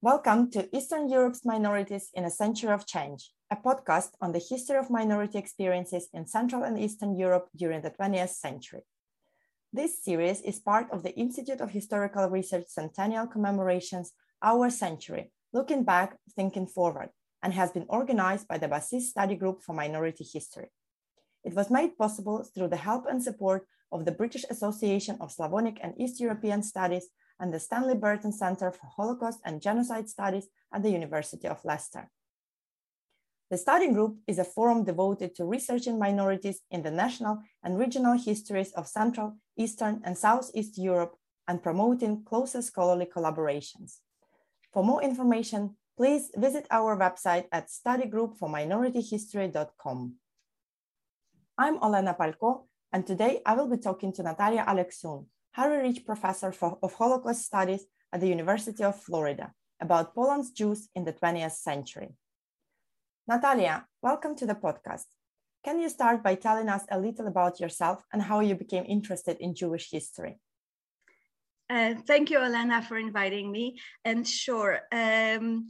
Welcome to Eastern Europe's Minorities in a Century of Change, a podcast on the history of minority experiences in Central and Eastern Europe during the 20th century. This series is part of the Institute of Historical Research Centennial Commemorations Our Century, looking back, thinking forward, and has been organized by the BASEES Study Group for Minority History. It was made possible through the help and support of the British Association of Slavonic and East European Studies and the Stanley Burton Center for Holocaust and Genocide Studies at the University of Leicester. The study group is a forum devoted to researching minorities in the national and regional histories of Central, Eastern, and Southeast Europe and promoting closer scholarly collaborations. For more information, please visit our website at studygroupforminorityhistory.com. I'm Olena Palko, and today I will be talking to Natalia Aleksiun, Harry Rich Professor for, of Holocaust Studies at the University of Florida, about Poland's Jews in the 20th century. Natalia, welcome to the podcast. Can you start by telling us a little about yourself and how you became interested in Jewish history? Uh, thank you, Elena, for inviting me. And sure, um,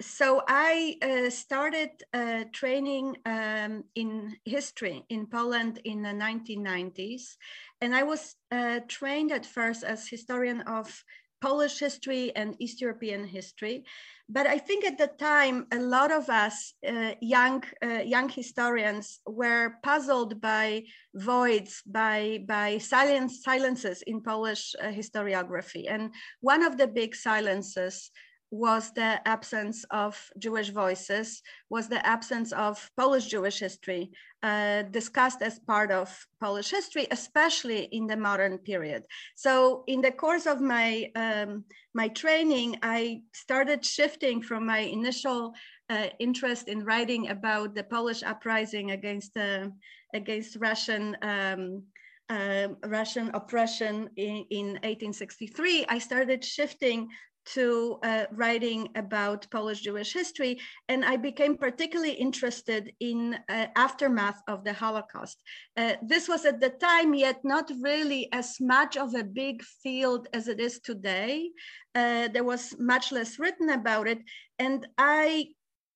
so I uh, started uh, training um, in history in Poland in the 1990s. And I was uh, trained at first as historian of Polish history and East European history. But I think at the time, a lot of us uh, young, uh, young historians were puzzled by voids, by, by silence, silences in Polish uh, historiography. And one of the big silences was the absence of Jewish voices, was the absence of Polish Jewish history uh, discussed as part of Polish history, especially in the modern period. So in the course of my, um, my training, I started shifting from my initial uh, interest in writing about the Polish uprising against, uh, against Russian um, uh, Russian oppression in, in, 1863, I started shifting to uh, writing about Polish Jewish history, and I became particularly interested in uh, aftermath of the Holocaust. Uh, this was at the time yet not really as much of a big field as it is today. Uh, there was much less written about it, and I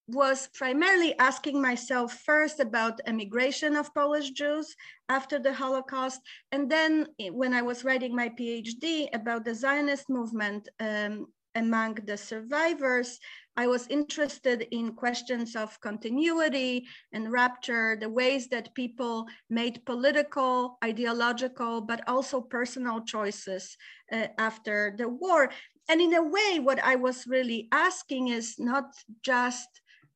was primarily asking myself first about emigration of Polish Jews after the Holocaust, and then when I was writing my PhD about the Zionist movement um, among the survivors, I was interested in questions of continuity and rupture, the ways that people made political, ideological, but also personal choices uh, after the war. And in a way, what I was really asking is not just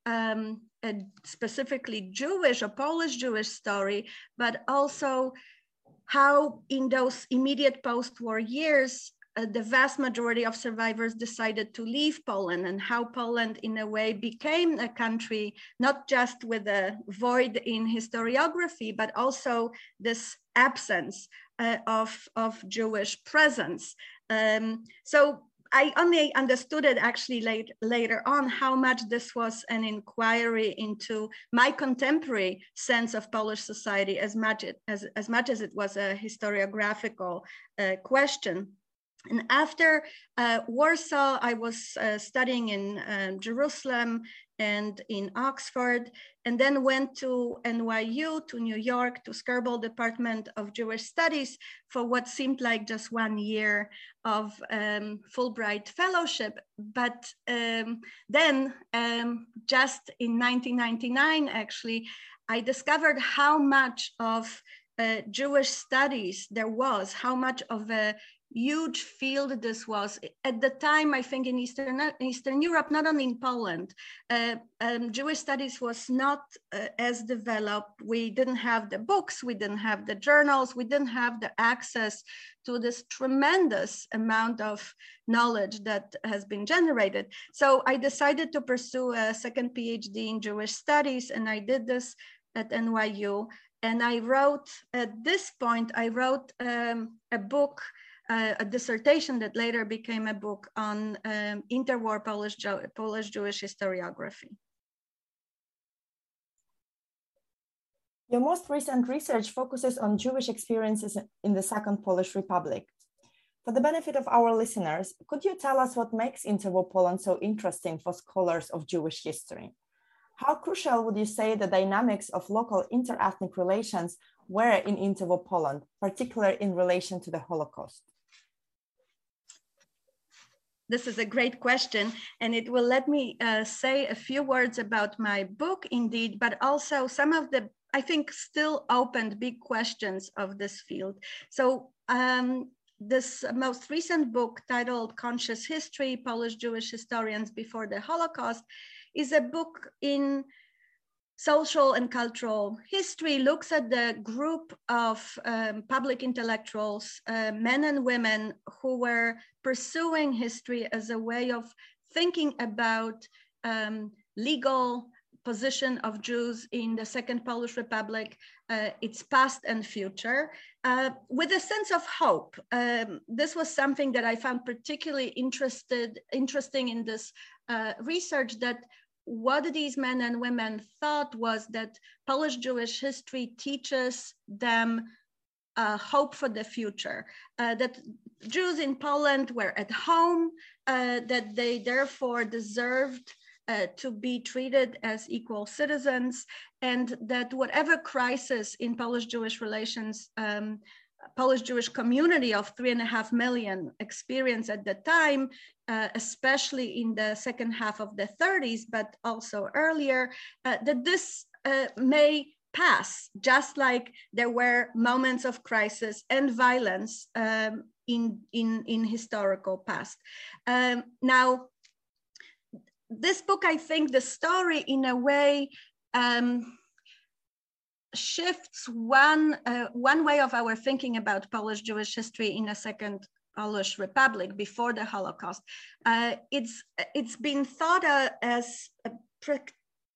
um, a specifically Jewish or Polish Jewish story, but also how in those immediate post-war years, uh, the vast majority of survivors decided to leave Poland and how Poland in a way became a country, not just with a void in historiography, but also this absence uh, of, of Jewish presence. Um, so I only understood it actually late, later on how much this was an inquiry into my contemporary sense of Polish society as much, as, as, much as it was a historiographical uh, question. And after uh, Warsaw, I was uh, studying in uh, Jerusalem and in Oxford, and then went to NYU, to New York, to Skirball Department of Jewish Studies for what seemed like just one year of um, Fulbright Fellowship. But um, then, um, just in 1999, actually, I discovered how much of uh, Jewish studies there was, how much of a huge field this was. At the time i think in eastern eastern europe not only in poland uh, um, jewish studies was not uh, as developed. We didn't have the books we didn't have the journals we didn't have the access to this tremendous amount of knowledge that has been generated. So i decided to pursue a second phd in jewish studies and i did this at nyu and i wrote at this point i wrote um, a book a dissertation that later became a book on um, interwar Polish, Polish Jewish historiography. Your most recent research focuses on Jewish experiences in the Second Polish Republic. For the benefit of our listeners, could you tell us what makes interwar Poland so interesting for scholars of Jewish history? How crucial would you say the dynamics of local interethnic relations were in interwar Poland, particularly in relation to the Holocaust? This is a great question, and it will let me uh, say a few words about my book, indeed, but also some of the, I think, still opened big questions of this field. So um, this most recent book titled Conscious History, Polish Jewish Historians Before the Holocaust, is a book in social and cultural history, looks at the group of um, public intellectuals, uh, men and women who were pursuing history as a way of thinking about um, legal position of Jews in the Second Polish Republic, uh, its past and future, uh, with a sense of hope. Um, this was something that I found particularly interested, interesting in this uh, research that what these men and women thought was that Polish Jewish history teaches them uh, hope for the future, uh, that Jews in Poland were at home, uh, that they therefore deserved uh, to be treated as equal citizens, and that whatever crisis in Polish Jewish relations, um, Polish Jewish community of three and a half million experienced at the time, uh, especially in the second half of the 30s, but also earlier, uh, that this uh, may pass, just like there were moments of crisis and violence um, in, in, in historical past. Um, now, this book, I think the story in a way um, shifts one, uh, one way of our thinking about Polish Jewish history in a second Polish Republic before the Holocaust. Uh, it's, it's been thought as a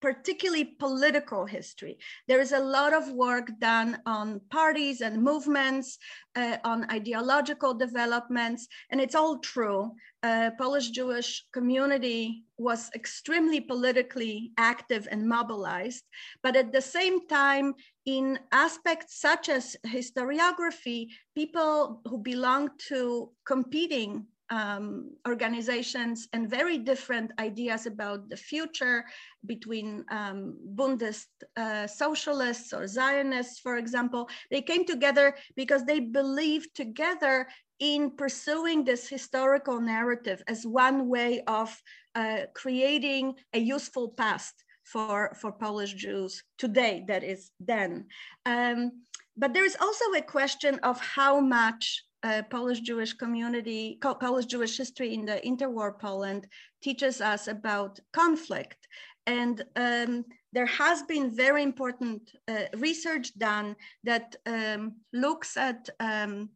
particularly political history. There is a lot of work done on parties and movements, uh, on ideological developments, and it's all true. Uh, Polish Jewish community was extremely politically active and mobilized, but at the same time, in aspects such as historiography, people who belong to competing um, organizations and very different ideas about the future between um, Bundist uh, socialists or Zionists, for example. They came together because they believed together in pursuing this historical narrative as one way of uh, creating a useful past for, for Polish Jews today, that is then. Um, but there is also a question of how much uh, Polish Jewish community, Polish Jewish history in the interwar Poland teaches us about conflict. And um, there has been very important uh, research done that um, looks at um,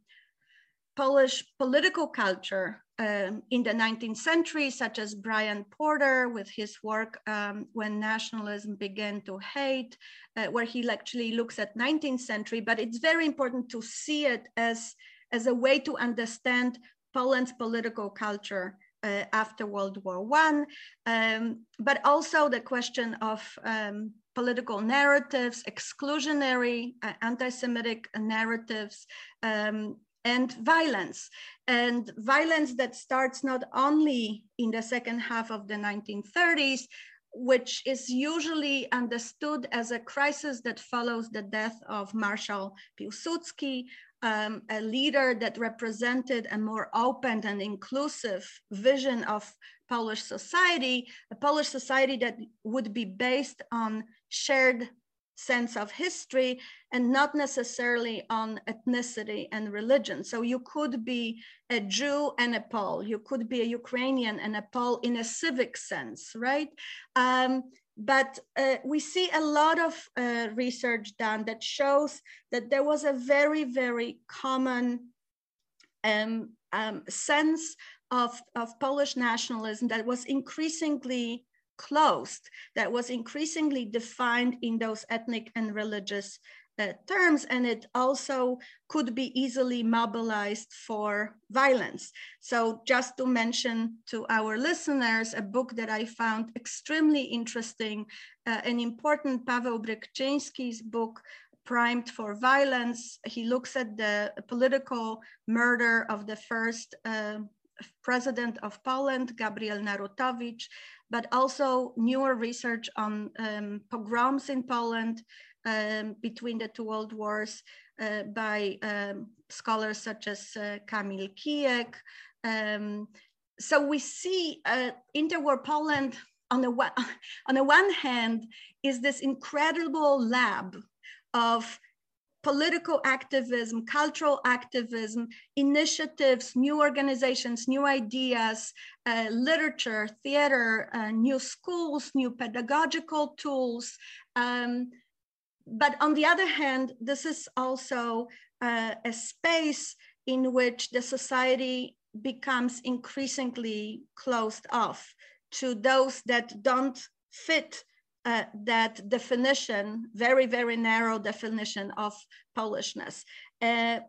Polish political culture um, in the 19th century, such as Brian Porter with his work um, When Nationalism Began to Hate, uh, where he actually looks at 19th century, but it's very important to see it as as a way to understand Poland's political culture uh, after World War One, um, but also the question of um, political narratives, exclusionary, uh, anti-Semitic narratives, um, and violence. And violence that starts not only in the second half of the 1930s, which is usually understood as a crisis that follows the death of Marshal Piłsudski, um, a leader that represented a more open and inclusive vision of Polish society, a Polish society that would be based on shared sense of history and not necessarily on ethnicity and religion. So you could be a Jew and a Pole, you could be a Ukrainian and a Pole in a civic sense, right? Um, but uh, we see a lot of uh, research done that shows that there was a very, very common um, um, sense of, of Polish nationalism that was increasingly closed, that was increasingly defined in those ethnic and religious uh, terms, and it also could be easily mobilized for violence. So just to mention to our listeners, a book that I found extremely interesting uh, and important, Paweł Brykczyński's book, primed for violence. He looks at the political murder of the first uh, president of Poland, Gabriel Narutowicz, but also newer research on um, pogroms in Poland um, between the two world wars uh, by um, scholars such as uh, Kamil Kijek. Um, so we see uh, interwar Poland on the, one, on the one hand is this incredible lab of political activism, cultural activism, initiatives, new organizations, new ideas, uh, literature, theater, uh, new schools, new pedagogical tools. Um, but on the other hand, this is also uh, a space in which the society becomes increasingly closed off to those that don't fit uh, that definition, very, very narrow definition of Polishness, uh,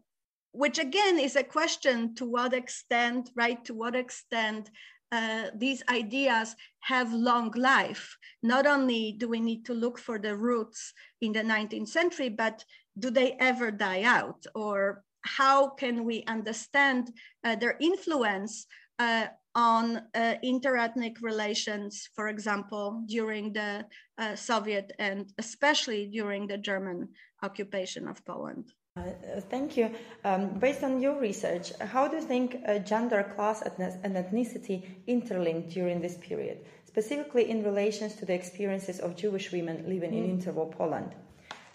which again is a question to what extent, right, to what extent uh, these ideas have long life. Not only do we need to look for the roots in the 19th century, but do they ever die out? Or how can we understand uh, their influence uh, on uh, interethnic relations, for example, during the uh, Soviet and especially during the German occupation of Poland. Uh, thank you. Um, based on your research, how do you think uh, gender, class, and ethnicity interlinked during this period, specifically in relation to the experiences of Jewish women living mm. in interwar Poland?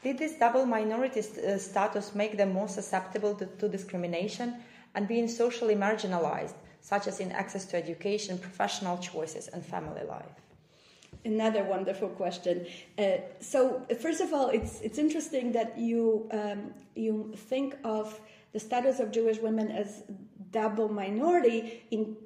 Did this double minority st- uh, status make them more susceptible to, to discrimination and being socially marginalized? such as in access to education, professional choices, and family life? Another wonderful question. Uh, so, first of all, it's it's interesting that you um, you think of the status of Jewish women as double minority. In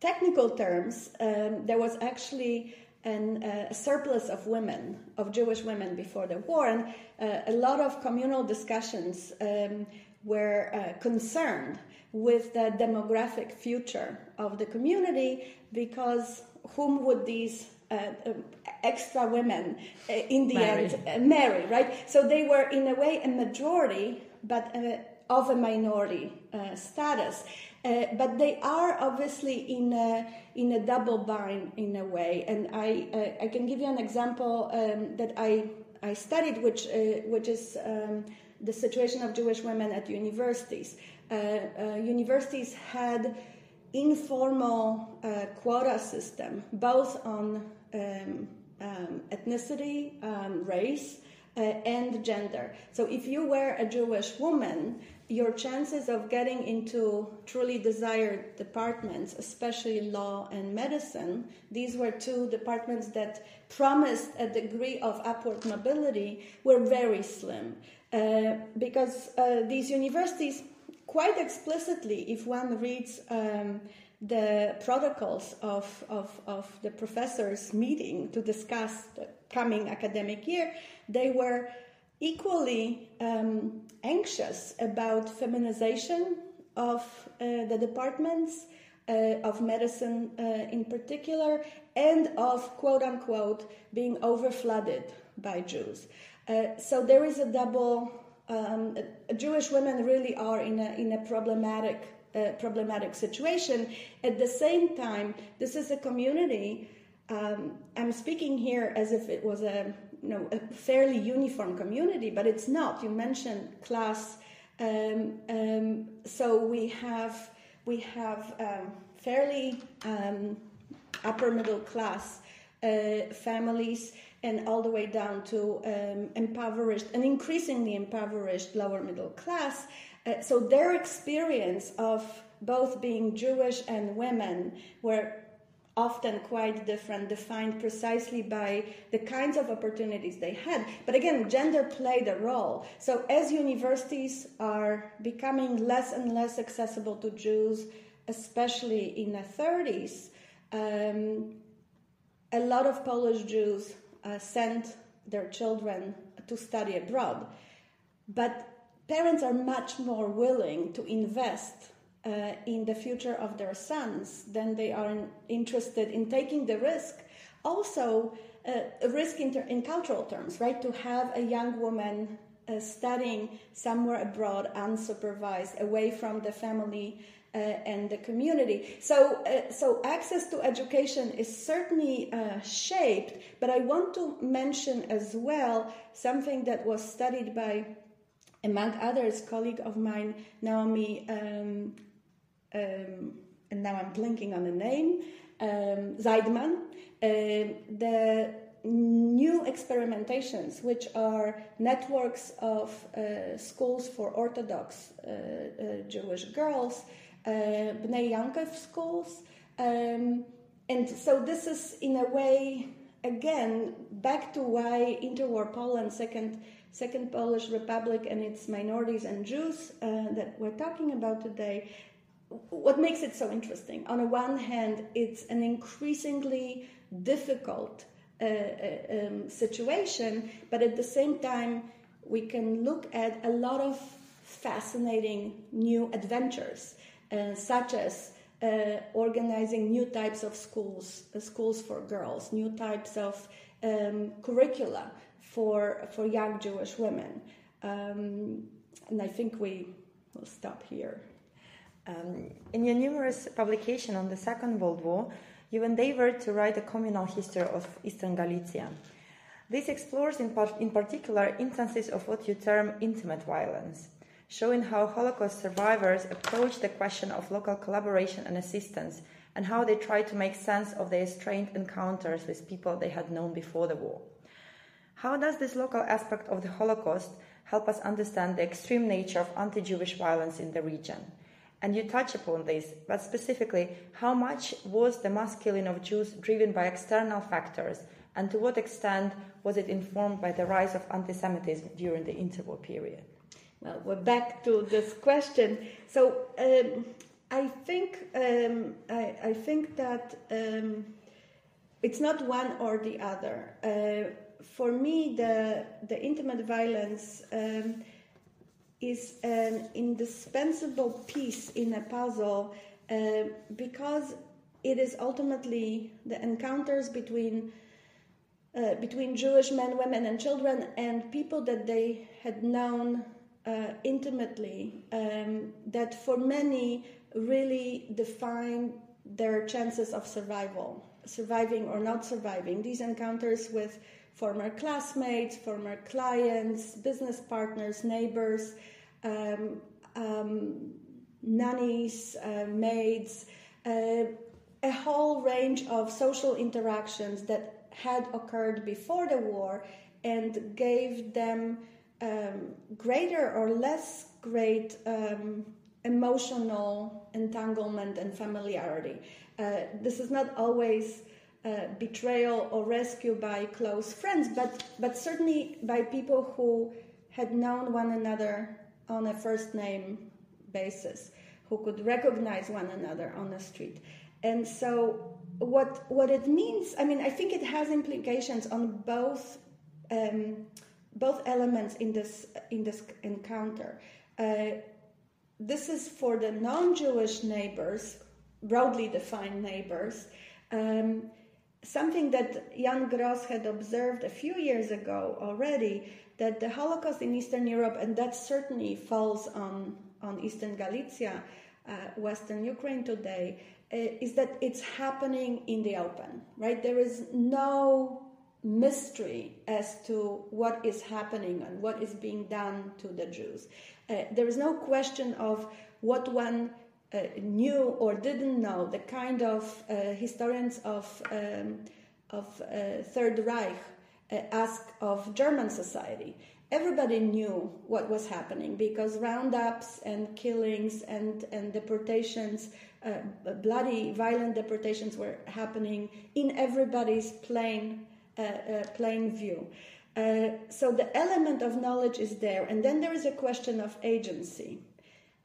technical terms, um, there was actually uh, a surplus of women, of Jewish women before the war, and uh, a lot of communal discussions um, were uh, concerned with the demographic future of the community because whom would these extra women uh, in the marry. end uh, marry, right? So they were in a way a majority, but uh, of a minority uh, status. Uh, but they are obviously in a, in a double bind in a way. And I, I can give you an example um, that I, I studied, which, which is um, the situation of Jewish women at universities. Uh, uh, universities had informal uh, quota system, both on um, um, ethnicity, um, race, uh, and gender. So if you were a Jewish woman, your chances of getting into truly desired departments, especially law and medicine, these were two departments that promised a degree of upward mobility, were very slim. Uh, because uh, these universities quite explicitly, if one reads um, the protocols of, of, of the professors' meeting to discuss the coming academic year, they were equally um, anxious about feminization of uh, the departments, uh, of medicine uh, in particular, and of quote unquote being overflooded by Jews. Uh, so there is a double um, Jewish women really are in a, in a problematic uh, problematic situation. At the same time, this is a community. Um, I'm speaking here as if it was a you know a fairly uniform community, but it's not. You mentioned class, um, um so we have we have um, fairly um, upper middle class uh, families and all the way down to um, impoverished and increasingly impoverished lower middle class. Uh, so their experience of both being Jewish and women were often quite different, defined precisely by the kinds of opportunities they had. But again, gender played a role. So as universities are becoming less and less accessible to Jews, especially in the 30s, um, a lot of Polish Jews uh, send their children to study abroad. But parents are much more willing to invest uh, in the future of their sons than they are in, interested in taking the risk. Also, uh, risk in, ter- in, cultural terms, right? To have a young woman uh, studying somewhere abroad, unsupervised, away from the family uh, and the community. So, uh, so access to education is certainly uh, shaped, but I want to mention as well something that was studied by, among others, colleague of mine, Naomi, um, um, and now I'm blinking on the name, um, Seidman. Um, the new experimentations, which are networks of uh, schools for Orthodox uh, uh, Jewish girls, uh, Bais Yaakov schools. Um, and so this is, in a way, again, back to why interwar Poland, second, second Polish Republic, and its minorities and Jews uh, that we're talking about today, what makes it so interesting? On the one hand, it's an increasingly difficult uh, uh, um, situation, but at the same time, we can look at a lot of fascinating new adventures, uh, such as uh, organizing new types of schools, uh, schools for girls, new types of um, curricula for for young Jewish women, um, and I think we will stop here. Um, in your numerous publications on the Second World War, you endeavored to write a communal history of Eastern Galicia. This explores in, part, in particular instances of what you term intimate violence, showing how Holocaust survivors approach the question of local collaboration and assistance and how they try to make sense of their strained encounters with people they had known before the war. How does this local aspect of the Holocaust help us understand the extreme nature of anti Jewish violence in the region? And you touch upon this, but specifically, how much was the mass killing of Jews driven by external factors, and to what extent was it informed by the rise of anti Semitism during the interwar period? Well, we're back to this question. So um, I think um, I, I, think that um, it's not one or the other. Uh, for me, the the intimate violence um, is an indispensable piece in a puzzle uh, because it is ultimately the encounters between uh, between Jewish men, women, and children, and people that they had known uh, intimately, um, that for many really define their chances of survival, surviving or not surviving. These encounters with former classmates, former clients, business partners, neighbors, um, um, nannies, uh, maids, uh, a whole range of social interactions that had occurred before the war and gave them um, greater or less great um, emotional entanglement and familiarity. Uh, this is not always uh, betrayal or rescue by close friends, but, but certainly by people who had known one another on a first name basis, who could recognize one another on the street. And so, what, what it means, I mean, I think it has implications on both. Um, both elements in this in this encounter. Uh, this is for the non-Jewish neighbors, broadly defined neighbors. Um, something that Jan Gross had observed a few years ago already that the Holocaust in Eastern Europe, and that certainly falls on, on Eastern Galicia, uh, Western Ukraine today, uh, is that it's happening in the open, right? There is no mystery as to what is happening and what is being done to the Jews. Uh, there is no question of what one knew or didn't know, the kind of uh, historians of, um, of uh, Third Reich uh, ask of German society. Everybody knew what was happening because roundups and killings and, and deportations, uh, bloody, violent deportations were happening in everybody's plain, uh, uh plain view. Uh, so the element of knowledge is there, and then there is a question of agency.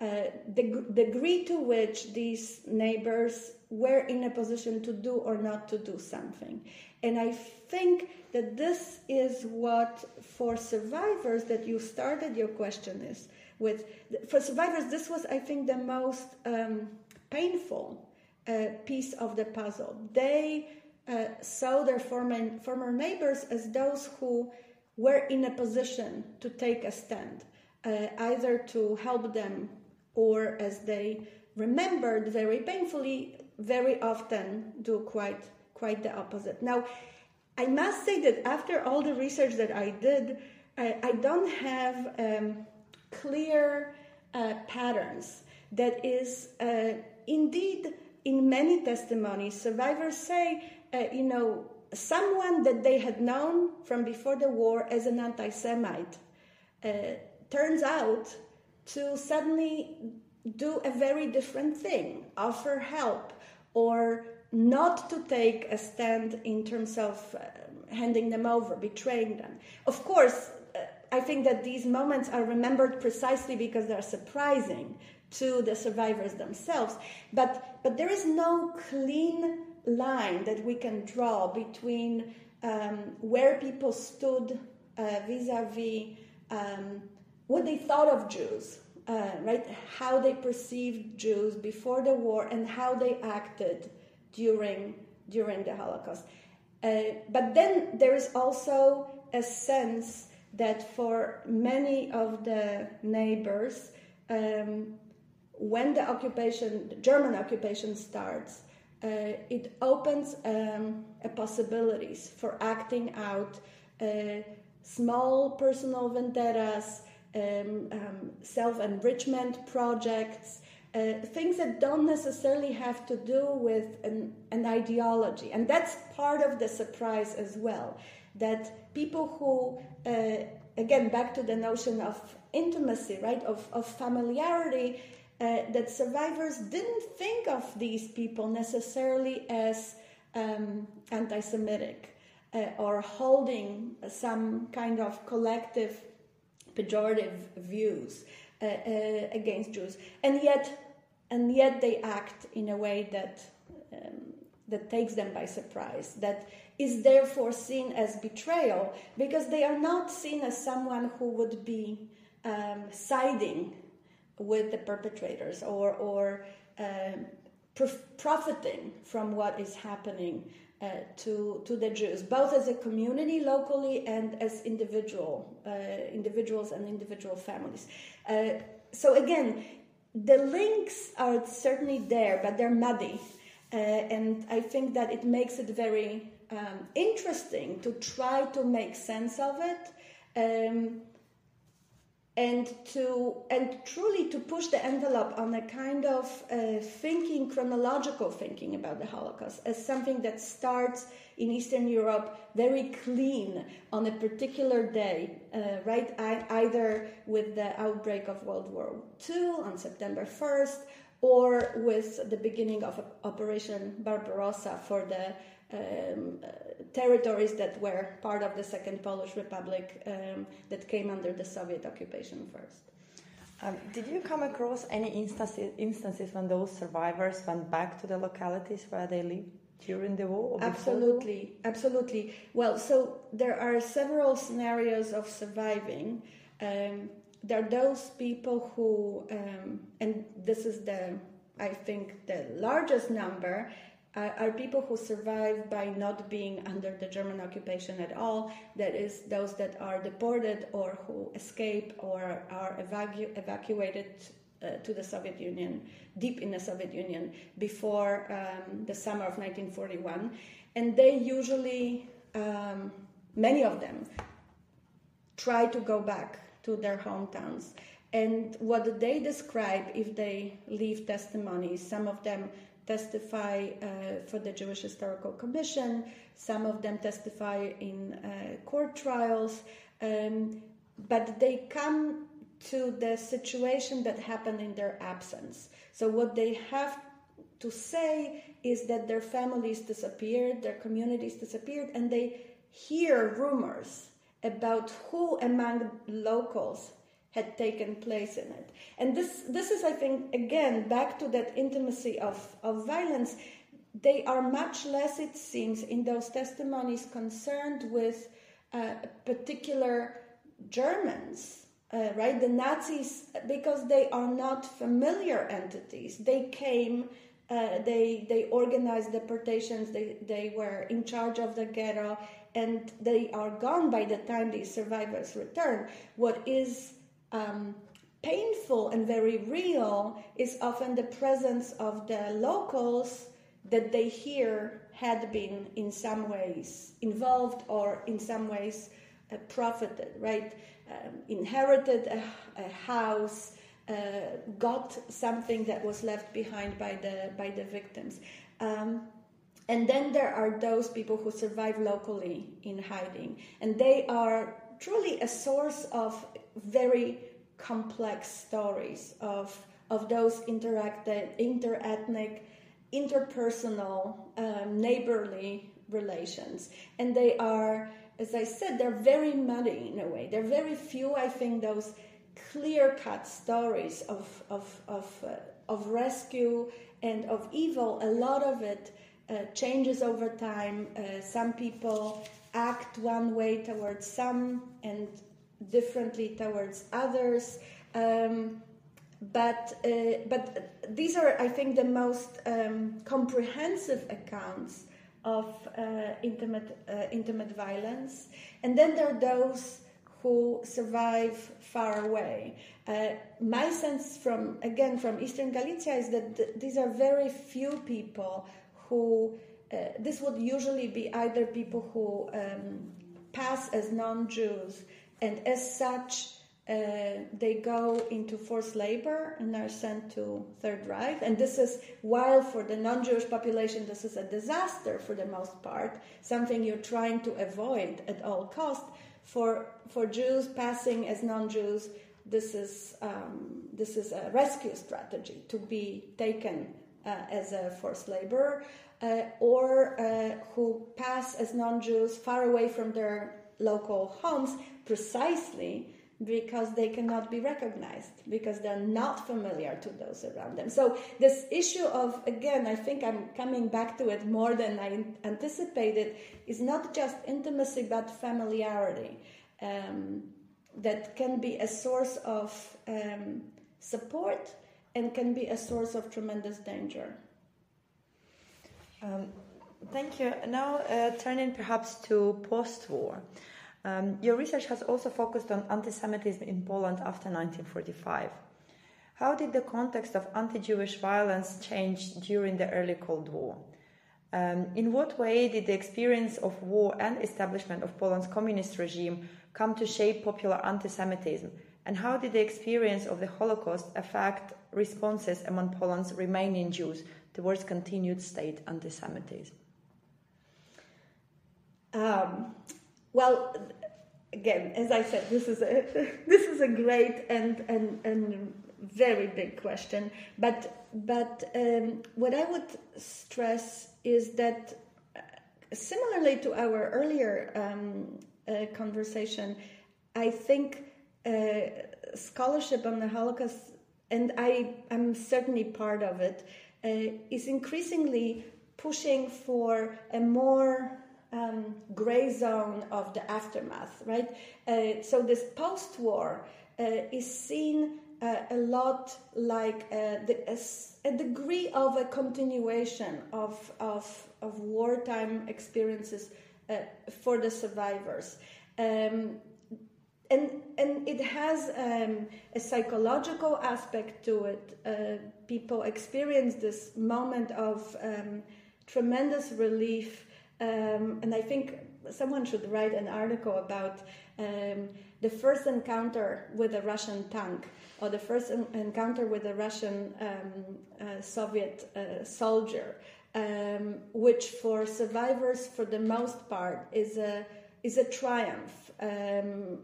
Uh, the degree to which these neighbors were in a position to do or not to do something. And I think that this is what, for survivors, that you started your question is with. For survivors, this was, I think, the most um, painful uh, piece of the puzzle. They uh, saw their former, former neighbors as those who were in a position to take a stand, uh, either to help them or, as they remembered very painfully, very often do quite quite the opposite. Now, I must say that after all the research that I did, I, I don't have um, clear uh, patterns. That is, uh, indeed, in many testimonies, survivors say, uh, you know, someone that they had known from before the war as an anti Semite uh, turns out to suddenly do a very different thing, offer help, or not to take a stand in terms of uh, handing them over, betraying them. Of course, uh, I think that these moments are remembered precisely because they're surprising to the survivors themselves. But, but there is no clean line that we can draw between um, where people stood vis a vis what they thought of Jews, uh, right? How they perceived Jews before the war and how they acted during during the Holocaust. Uh, but then there is also a sense that for many of the neighbors, um, when the occupation, the German occupation starts, uh, it opens um, possibilities for acting out uh, small personal vendettas, um, um, self enrichment projects, uh, things that don't necessarily have to do with an, an, ideology. And that's part of the surprise as well. That people who, uh, again, back to the notion of intimacy, right, of, of familiarity, uh, that survivors didn't think of these people necessarily as um, anti Semitic uh, or holding some kind of collective pejorative views uh, uh, against Jews. And yet, and yet they act in a way that, um, that takes them by surprise, that is therefore seen as betrayal because they are not seen as someone who would be um, siding with the perpetrators or, or um, profiting from what is happening uh, to, to the Jews, both as a community locally and as individual uh, individuals and individual families. Uh, so again, the links are certainly there, but they're muddy, uh, and I think that it makes it very um, interesting to try to make sense of it. Um, and to and truly to push the envelope on a kind of uh, thinking chronological thinking about the holocaust as something that starts in eastern europe very clean on a particular day uh, right I, either with the outbreak of world war ii on september 1st or with the beginning of operation barbarossa for the um, territories that were part of the Second Polish Republic um, that came under the Soviet occupation first. Um, did you come across any instances, instances when those survivors went back to the localities where they lived during the war? absolutely, war? absolutely. Well, so there are several scenarios of surviving. Um, there are those people who, um, and this is the, I think, the largest number, are people who survive by not being under the German occupation at all. That is, those that are deported or who escape or are evacu- evacuated uh, to the Soviet Union, deep in the Soviet Union, before um, the summer of 1941. And they usually, um, many of them, try to go back to their hometowns. And what they describe if they leave testimonies, some of them testify uh, for the Jewish Historical Commission. Some of them testify in uh, court trials, um, but they come to the situation that happened in their absence. So, what they have to say is that their families disappeared, their communities disappeared, and they hear rumors about who among locals had taken place in it. And this, this is, I think, again, back to that intimacy of, of violence. They are much less, it seems, in those testimonies concerned with uh, particular Germans, uh, right? The Nazis, because they are not familiar entities. They came Uh, they they organized deportations. They they were in charge of the ghetto, and they are gone by the time these survivors return. What is um, painful and very real is often the presence of the locals that they hear had been in some ways involved or in some ways uh, profited, right? Um, inherited a, a house, uh, got something that was left behind by the by the victims. Um, and then there are those people who survive locally in hiding, and they are truly a source of very complex stories of of those interacted, interethnic, interpersonal, um, neighborly relations, and they are, as I said, they're very muddy in a way. There are very few, I think, those clear-cut stories of of of, uh, of rescue and of evil. A lot of it uh, changes over time. Uh, some people act one way towards some and differently towards others. Um, but uh, but these are, I think, the most um, comprehensive accounts of uh, intimate uh, intimate violence. And then there are those who survive far away. Uh, my sense from again from Eastern Galicia is that th- these are very few people who. Uh, this would usually be either people who um, pass as non-Jews and as such, uh, they go into forced labor and are sent to Third Reich. And this is, while for the non Jewish population, this is a disaster for the most part, something you're trying to avoid at all cost. For, for Jews passing as non Jews, this is, um, this is a rescue strategy to be taken uh, as a forced laborer, or uh, who pass as non Jews far away from their local homes precisely because they cannot be recognized because they're not familiar to those around them. So this issue of again i think i'm coming back to it more than i anticipated is not just intimacy but familiarity um, that can be a source of um, support and can be a source of tremendous danger um, thank you now uh, turning perhaps to post-war um, your research has also focused on anti Semitism in Poland after 1945. How did the context of anti Jewish violence change during the early Cold War? Um, in what way did the experience of war and establishment of Poland's communist regime come to shape popular anti Semitism? And how did the experience of the Holocaust affect responses among Poland's remaining Jews towards continued state anti Semitism? Um, well, again, as I said, this is a this is a great and and, and very big question. But but um, what I would stress is that uh, similarly to our earlier um, uh, conversation, I think uh, scholarship on the Holocaust, and I am certainly part of it, is increasingly pushing for a more um, gray zone of the aftermath, right? Uh, so this post-war uh, is seen uh, a lot like uh, the, a, a, degree of a continuation of, of, of wartime experiences uh, for the survivors. Um, and, and it has um, a psychological aspect to it. Uh, people experience this moment of um, tremendous relief um, and I think someone should write an article about um, the first encounter with a Russian tank or the first en- encounter with a Russian um, uh, Soviet uh, soldier, um, which for survivors, for the most part, is a is a triumph um,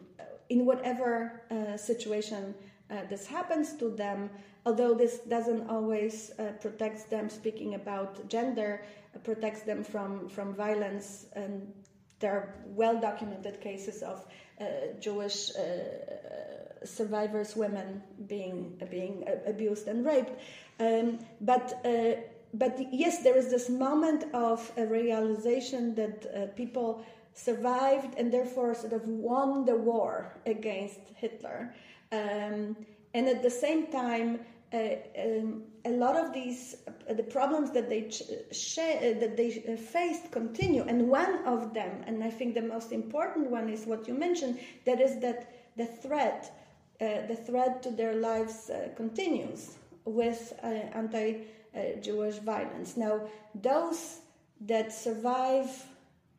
in whatever uh, situation uh, this happens to them. Although this doesn't always uh, protect them, speaking about gender, protects them from, from violence. And there are well documented cases of uh, Jewish uh, survivors, women being, being abused and raped. Um, but uh, but yes, there is this moment of a realization that uh, people survived and therefore sort of won the war against Hitler. Um, and at the same time, uh, um, a lot of these uh, the problems that they ch- uh, that they uh, faced continue and one of them and i think the most important one is what you mentioned that is that the threat uh, the threat to their lives uh, continues with anti-jewish violence now those that survive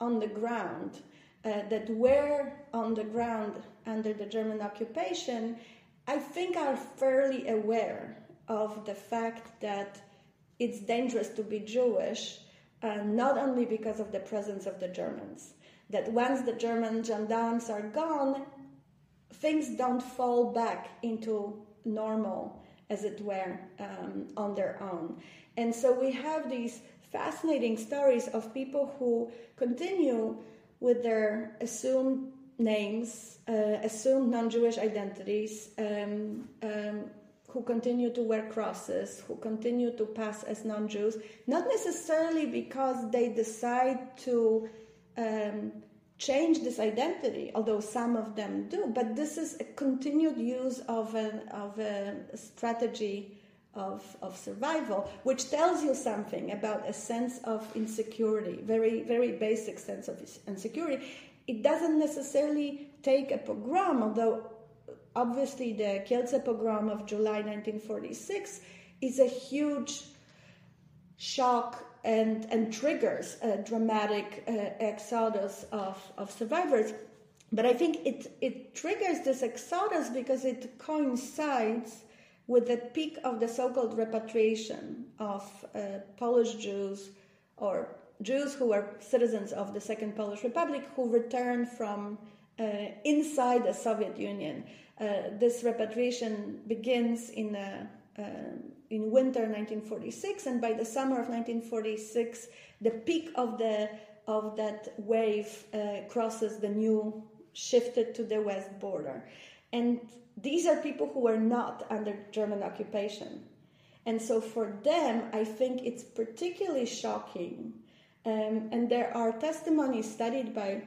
on the ground that were on the ground under the german occupation I think are fairly aware of the fact that it's dangerous to be Jewish, uh, not only because of the presence of the Germans, that once the German gendarmes are gone, things don't fall back into normal, as it were, um, on their own. And so we have these fascinating stories of people who continue with their assumed names, uh, assumed non Jewish identities, um, um, who continue to wear crosses, who continue to pass as non Jews, not necessarily because they decide to um, change this identity, although some of them do, but this is a continued use of a, of a strategy. Of, of survival, which tells you something about a sense of insecurity, very, very basic sense of insecurity it doesn't necessarily take a pogrom, although obviously the Kielce pogrom of July 1946 is a huge shock and, and triggers a dramatic uh, exodus of, of survivors. But I think it, it triggers this exodus because it coincides with the peak of the so called repatriation of uh, Polish Jews or Jews who were citizens of the Second Polish Republic who returned from uh, inside the Soviet Union. Uh, this repatriation begins in, uh, uh in winter 1946, and by the summer of 1946, the peak of, the, of that wave uh, crosses the new, shifted to the west border. And these are people who were not under German occupation. And so for them, I think it's particularly shocking um, and there are testimonies studied by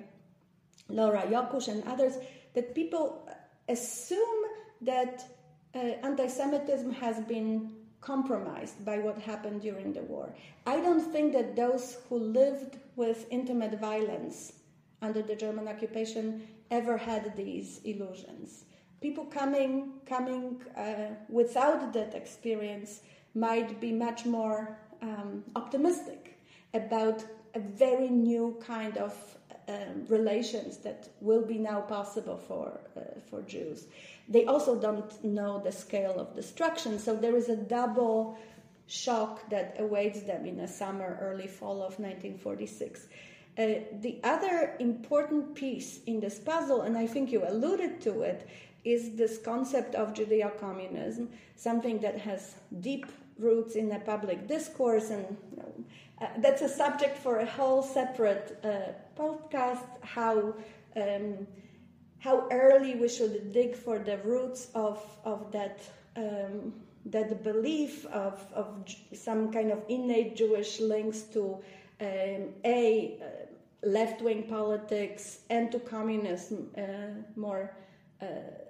Laura Jockusch and others that people assume that uh, anti Semitism has been compromised by what happened during the war. I don't think that those who lived with intimate violence under the German occupation ever had these illusions. People coming coming uh, without that experience might be much more um, optimistic about a very new kind of um, relations that will be now possible for uh, for Jews. They also don't know the scale of destruction, so there is a double shock that awaits them in the summer, early fall of 1946. Uh, the other important piece in this puzzle, and I think you alluded to it, is this concept of Judeo communism, something that has deep roots in the public discourse and you know, uh, that's a subject for a whole separate uh, podcast. How um, how early we should dig for the roots of of that um, that belief of of some kind of innate Jewish links to um, a uh, left wing politics and to communism uh, more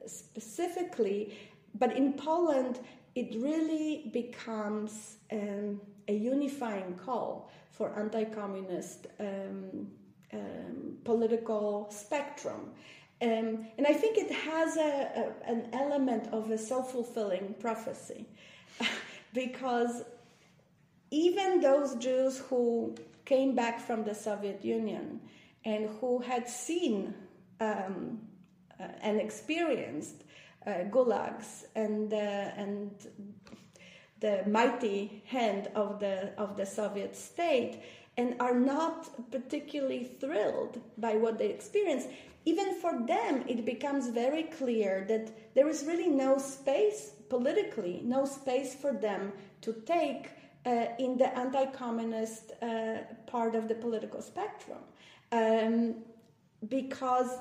specifically. But in Poland, it really becomes um, a unifying call for anti-communist um, um, political spectrum. Um, and I think it has a, a, an element of a self-fulfilling prophecy because even those Jews who came back from the Soviet Union and who had seen um, uh, and experienced uh, gulags and, uh, and the mighty hand of the, of the Soviet state and are not particularly thrilled by what they experience, even for them, it becomes very clear that there is really no space politically, no space for them to take uh, in the anti communist uh, part of the political spectrum. Um, because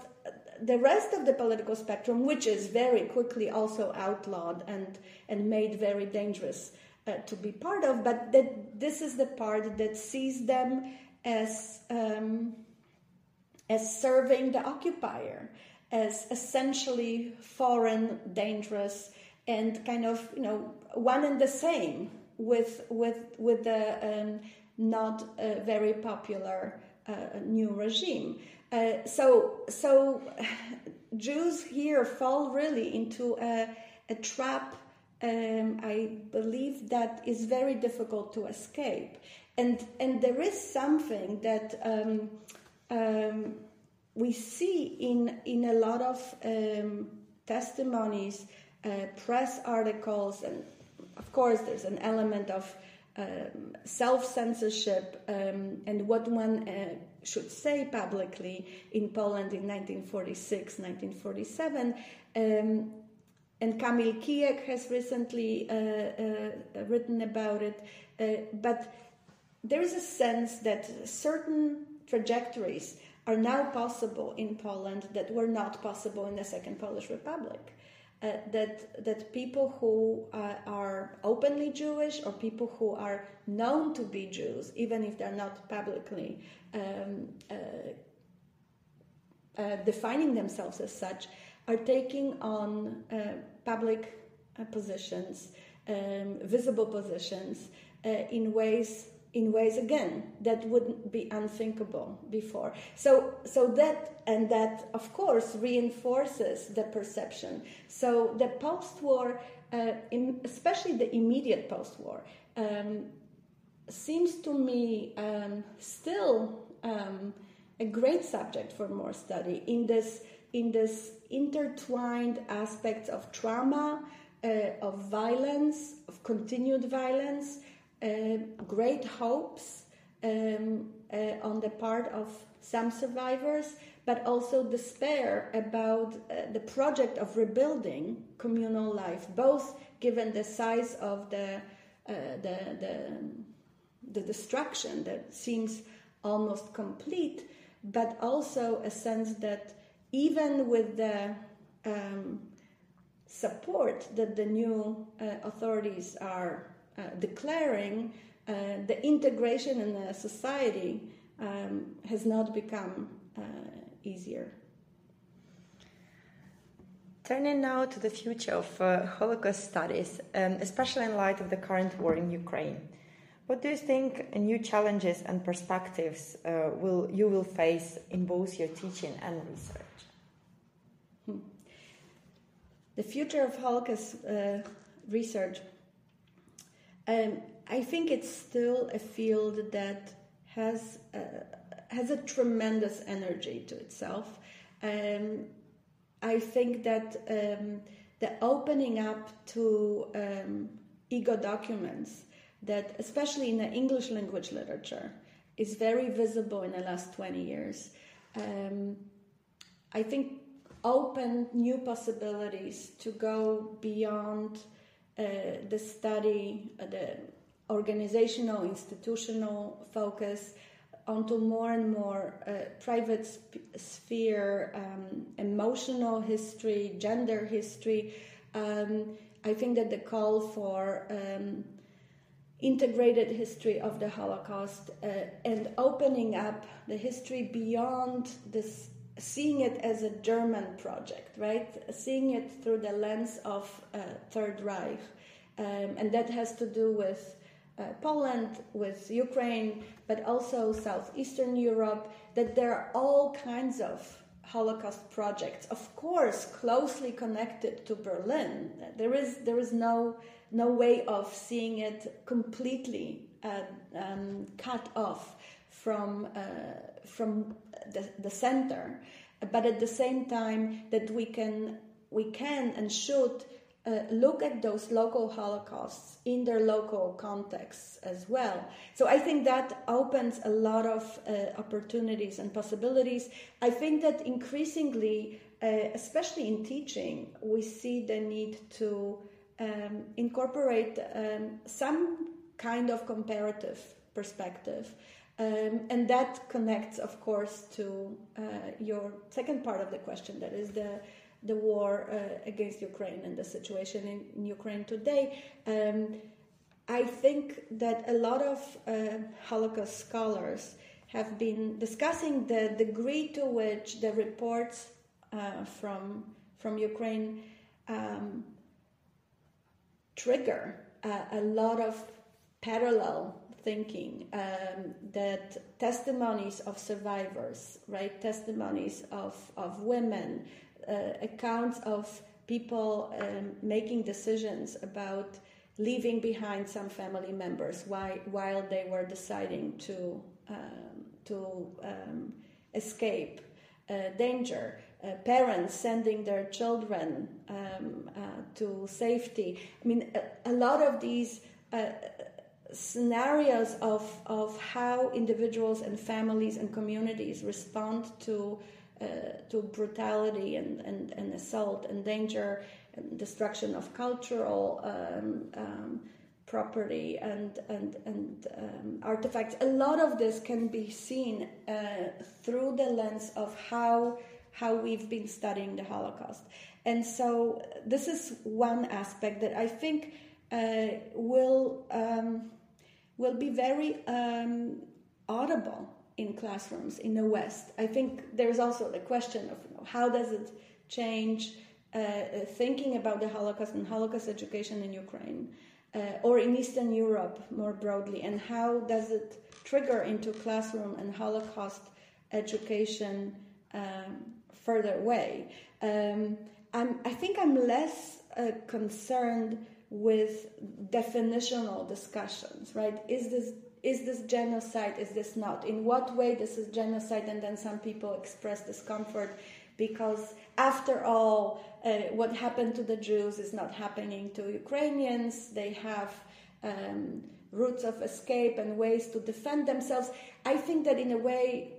the rest of the political spectrum, which is very quickly also outlawed and, and made very dangerous uh, to be part of, but that this is the part that sees them as, um, as serving the occupier, as essentially foreign, dangerous, and kind of you know one and the same with with with the um, not uh, very popular uh, new regime. Uh, so so Jews here fall really into a, a trap. Um, I believe that is very difficult to escape, and and there is something that um, um, we see in in a lot of um, testimonies, uh, press articles, and of course there's an element of um, self censorship um, and what one uh, should say publicly in Poland in 1946, 1947. Um, and Kamil Kijek has recently uh, uh, written about it. Uh, but there is a sense that certain trajectories are now possible in Poland that were not possible in the Second Polish Republic uh, that that people who uh, are openly Jewish or people who are known to be Jews, even if they're not publicly um, uh, uh defining themselves as such, are taking on uh, public uh, positions, um, visible positions, in ways in ways again that wouldn't be unthinkable before. So so that and that of course reinforces the perception. So the post-war uh, in, especially the immediate post-war um, seems to me um, still um, a great subject for more study in this in this intertwined aspects of trauma uh, of violence of continued violence great hopes um, uh, on the part of some survivors, but also despair about uh, the project of rebuilding communal life, both given the size of the, uh, the, the, the destruction that seems almost complete, but also a sense that even with the um, support that the new uh, authorities are declaring uh, the integration in the society um, has not become uh, easier. Turning now to the future of uh, Holocaust studies, um, especially in light of the current war in Ukraine, what do you think new challenges and perspectives uh, will you will face in both your teaching and research? Hmm. The future of Holocaust uh, research um, I think it's still a field that has uh, has a tremendous energy to itself. Um, I think that um, the opening up to um, ego documents, that especially in the English language literature, is very visible in the last 20 years. Um, I think open new possibilities to go beyond the study, uh, the organizational, institutional focus onto more and more uh, private sp- sphere, um, emotional history, gender history. Um, I think that the call for um, integrated history of the Holocaust uh, and opening up the history beyond this seeing it as a German project, right? Seeing it through the lens of uh, Third Reich. Um, and that has to do with uh, Poland, with Ukraine, but also Southeastern Europe, that there are all kinds of Holocaust projects, of course, closely connected to Berlin. There is, there is no, no way of seeing it completely uh, um, cut off from, uh, from the, the center, but at the same time that we can, we can and should uh, look at those local holocausts in their local contexts as well. So I think that opens a lot of uh, opportunities and possibilities. I think that increasingly, uh, especially in teaching, we see the need to um, incorporate um, some kind of comparative perspective. Um, and that connects, of course, to uh, your second part of the question that is the, the war uh, against Ukraine and the situation in, in Ukraine today. Um, I think that a lot of uh, Holocaust scholars have been discussing the degree to which the reports uh, from, from Ukraine um, trigger a lot of parallel thinking um, that testimonies of survivors, right, testimonies of, of women, uh, accounts of people um, making decisions about leaving behind some family members while, while they were deciding to, um, to um, escape uh, danger. Uh, parents sending their children um, uh, to safety. I mean, a, a lot of these uh, scenarios of, of how individuals and families and communities respond to, uh, to brutality and, and, and assault and danger and destruction of cultural um, um, property and, and, and um, artifacts. A lot of this can be seen uh, through the lens of how, how we've been studying the Holocaust. And so this is one aspect that I think uh, will um, will be very um, audible in classrooms in the West. I think there's also the question of you know, how does it change uh, uh, thinking about the Holocaust and Holocaust education in Ukraine uh, or in Eastern Europe more broadly, and how does it trigger into classroom and Holocaust education um, further away? Um, i think I'm less uh, concerned with definitional discussions, right? Is this is this genocide? Is this not? In what way this is genocide? And then some people express discomfort because, after all, uh, what happened to the Jews is not happening to Ukrainians. They have um, routes of escape and ways to defend themselves. I think that in a way,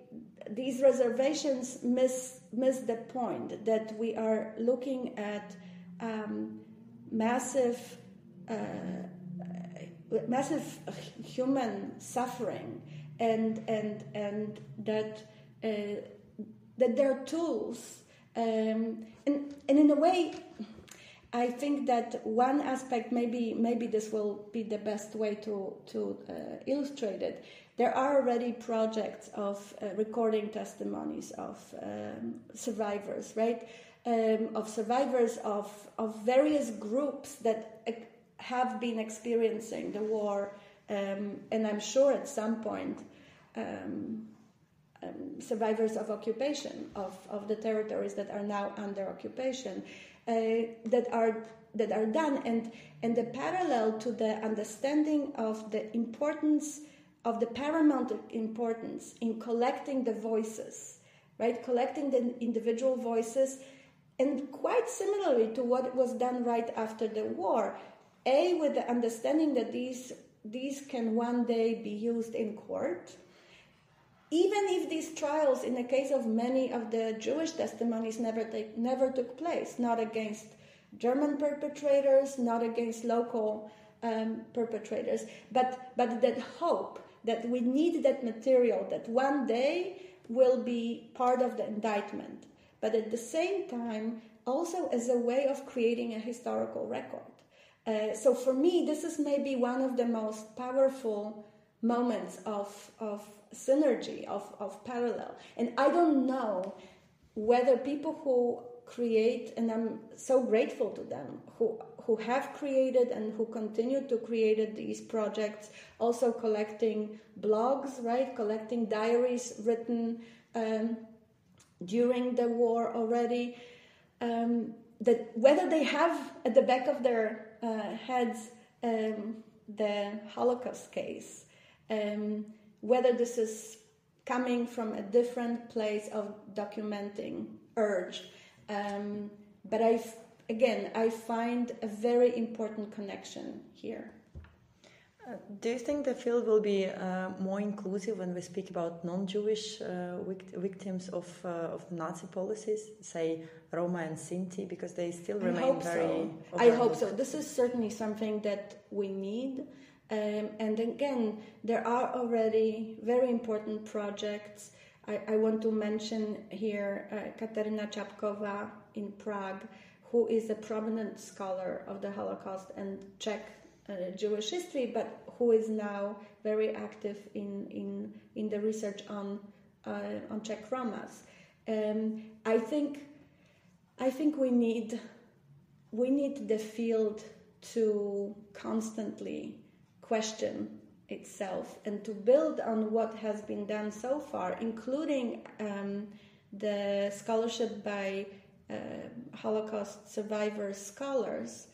these reservations miss miss the point that we are looking at um, massive massive human suffering and and and that uh, that there are tools um, and and in a way I think that one aspect maybe maybe this will be the best way to to uh, illustrate it. There are already projects of uh, recording testimonies of um, survivors right? Um, of survivors of of various groups that have been experiencing the war, um, and I'm sure at some point, um, um, survivors of occupation of, of the territories that are now under occupation uh, that are that are done, and and the parallel to the understanding of the importance of the paramount importance in collecting the voices, right? Collecting the individual voices, and quite similarly to what was done right after the war, a, with the understanding that these, these can one day be used in court. Even if these trials, in the case of many of the Jewish testimonies, never, take, never took place, not against German perpetrators, not against local um, perpetrators, but, but that hope that we need that material that one day will be part of the indictment, but at the same time, also as a way of creating a historical record. Uh, so for me, this is maybe one of the most powerful moments of, of synergy, of, of parallel. And I don't know whether people who create, and I'm so grateful to them, who, who have created and who continue to create these projects, also collecting blogs, right? Collecting diaries written um, during the war already. Um, that whether they have at the back of their uh, heads um, the Holocaust case, um, whether this is coming from a different place of documenting urge. Um, but I, again, I find a very important connection here. Uh, do you think the field will be uh, more inclusive when we speak about non-Jewish uh, victims of, uh, of Nazi policies, say Roma and Sinti, because they still remain very. So. I hope so. This is certainly something that we need. Um, and again, there are already very important projects. I, I want to mention here uh, Katerina Čapková in Prague, who is a prominent scholar of the Holocaust and Czech Jewish history, but who is now very active in, in, in the research on, uh, on Czech Romas. Um, I think I think we need we need the field to constantly question itself and to build on what has been done so far, including um, the scholarship by uh, Holocaust survivors scholars.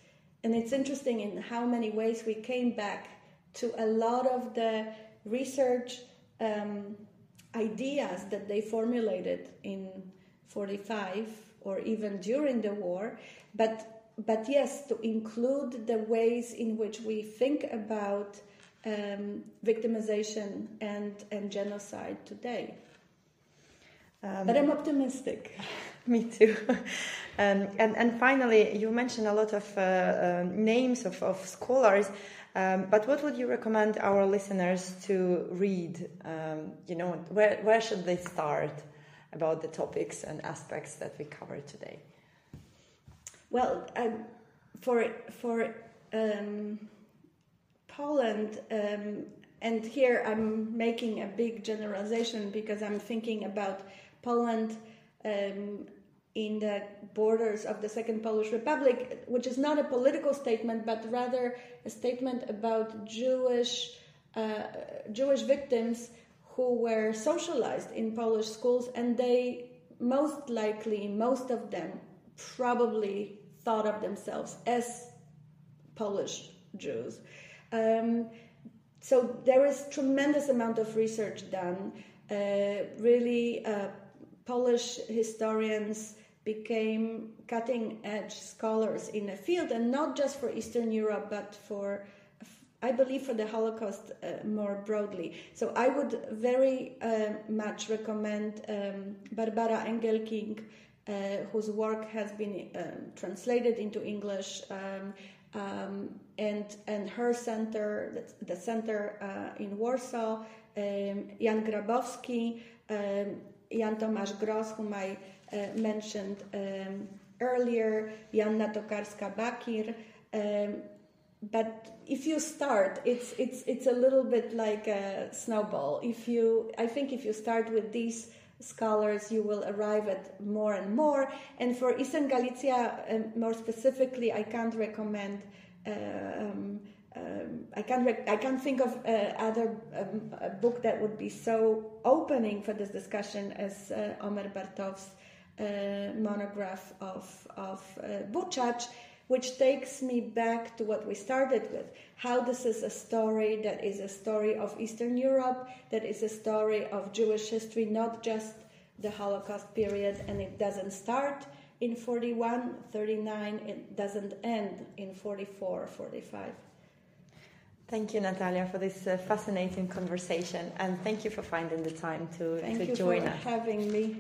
And it's interesting in how many ways we came back to a lot of the research um, ideas that they formulated in 45 or even during the war, but but yes, to include the ways in which we think about um, victimization and, and genocide today. Um, but I'm optimistic. Me too. Um, and, and finally, you mentioned a lot of uh, uh, names of, of scholars, um, but what would you recommend our listeners to read? Um, you know, where, where should they start about the topics and aspects that we covered today? Well, um, for, for um, Poland, and here I'm making a big generalization because I'm thinking about Poland um, in the borders of the Second Polish Republic, which is not a political statement, but rather a statement about Jewish uh, Jewish victims who were socialized in Polish schools, and they most likely, most of them, probably thought of themselves as Polish Jews. Um, so there is tremendous amount of research done. Uh, really, uh, Polish historians became cutting edge scholars in the field, and not just for Eastern Europe, but for, I believe, for the Holocaust uh, more broadly. So I would very uh, much recommend um, Barbara Engelking, uh, whose work has been um, translated into English. Um, um, and and her center, the, center uh, in Warsaw, um, Jan Grabowski, um, Jan Tomasz Gross, whom I mentioned um, earlier, Joanna Tokarska-Bakir. Um, but if you start, it's it's it's a little bit like a snowball. If you, I think, if you start with these scholars, you will arrive at more and more. And for Eastern Galicia, um, more specifically, I can't recommend. Uh, um, um, I can't I can't think of uh, other um, book that would be so opening for this discussion as uh, Omer Bartov's uh, monograph of, of uh, which takes me back to what we started with how this is a story that is a story of Eastern Europe, that is a story of Jewish history, not just the Holocaust period, and it doesn't start in 41, 39, it doesn't end in 44, 45. Thank you, Natalia, for this uh, fascinating conversation, and thank you for finding the time to, thank to join us. Thank you for having me.